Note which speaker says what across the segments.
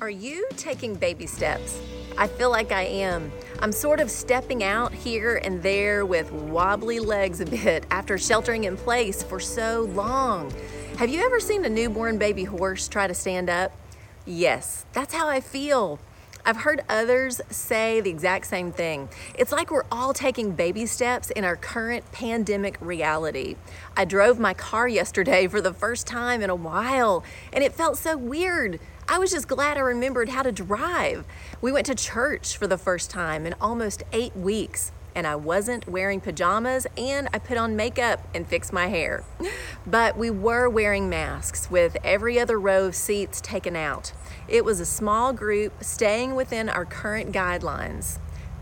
Speaker 1: Are you taking baby steps? I feel like I am. I'm sort of stepping out here and there with wobbly legs a bit after sheltering in place for so long. Have you ever seen a newborn baby horse try to stand up? Yes, that's how I feel. I've heard others say the exact same thing. It's like we're all taking baby steps in our current pandemic reality. I drove my car yesterday for the first time in a while, and it felt so weird. I was just glad I remembered how to drive. We went to church for the first time in almost eight weeks, and I wasn't wearing pajamas, and I put on makeup and fixed my hair. But we were wearing masks with every other row of seats taken out. It was a small group staying within our current guidelines.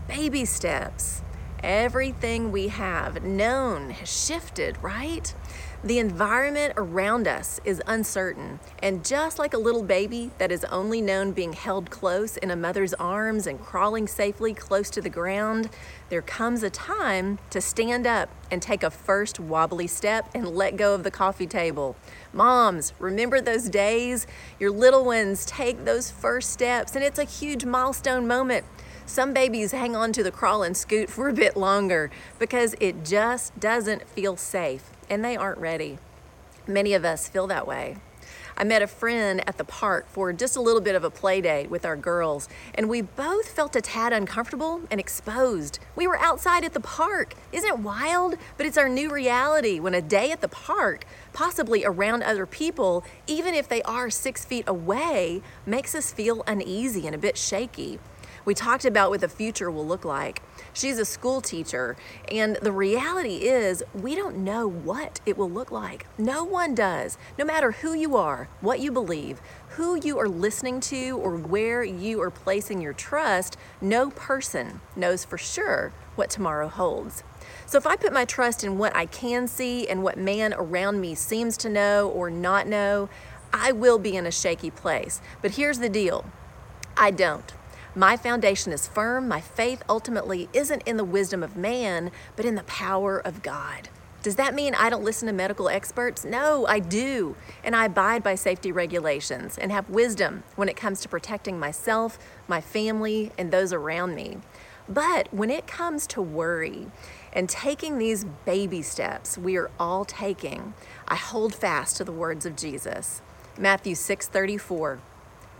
Speaker 1: Baby steps. Everything we have known has shifted, right? The environment around us is uncertain, and just like a little baby that is only known being held close in a mother's arms and crawling safely close to the ground, there comes a time to stand up and take a first wobbly step and let go of the coffee table. Moms, remember those days? Your little ones take those first steps, and it's a huge milestone moment. Some babies hang on to the crawl and scoot for a bit longer because it just doesn't feel safe and they aren't ready. Many of us feel that way. I met a friend at the park for just a little bit of a play day with our girls, and we both felt a tad uncomfortable and exposed. We were outside at the park. Isn't it wild? But it's our new reality when a day at the park, possibly around other people, even if they are six feet away, makes us feel uneasy and a bit shaky. We talked about what the future will look like. She's a school teacher, and the reality is, we don't know what it will look like. No one does. No matter who you are, what you believe, who you are listening to, or where you are placing your trust, no person knows for sure what tomorrow holds. So if I put my trust in what I can see and what man around me seems to know or not know, I will be in a shaky place. But here's the deal I don't. My foundation is firm. My faith ultimately isn't in the wisdom of man, but in the power of God. Does that mean I don't listen to medical experts? No, I do. And I abide by safety regulations and have wisdom when it comes to protecting myself, my family, and those around me. But when it comes to worry and taking these baby steps we are all taking, I hold fast to the words of Jesus. Matthew 6:34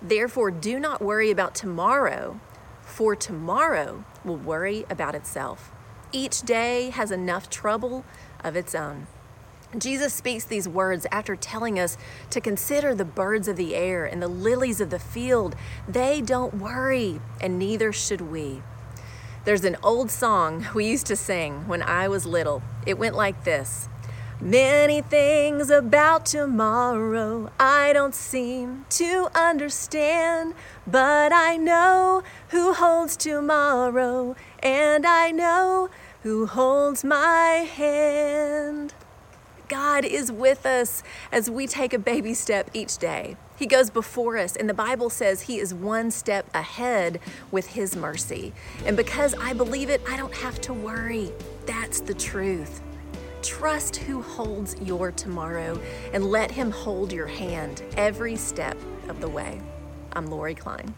Speaker 1: Therefore, do not worry about tomorrow, for tomorrow will worry about itself. Each day has enough trouble of its own. Jesus speaks these words after telling us to consider the birds of the air and the lilies of the field. They don't worry, and neither should we. There's an old song we used to sing when I was little. It went like this Many things about tomorrow I don't seem to understand, but I know who holds tomorrow, and I know who holds my hand. God is with us as we take a baby step each day. He goes before us, and the Bible says He is one step ahead with His mercy. And because I believe it, I don't have to worry. That's the truth. Trust who holds your tomorrow and let Him hold your hand every step of the way. I'm Lori Klein.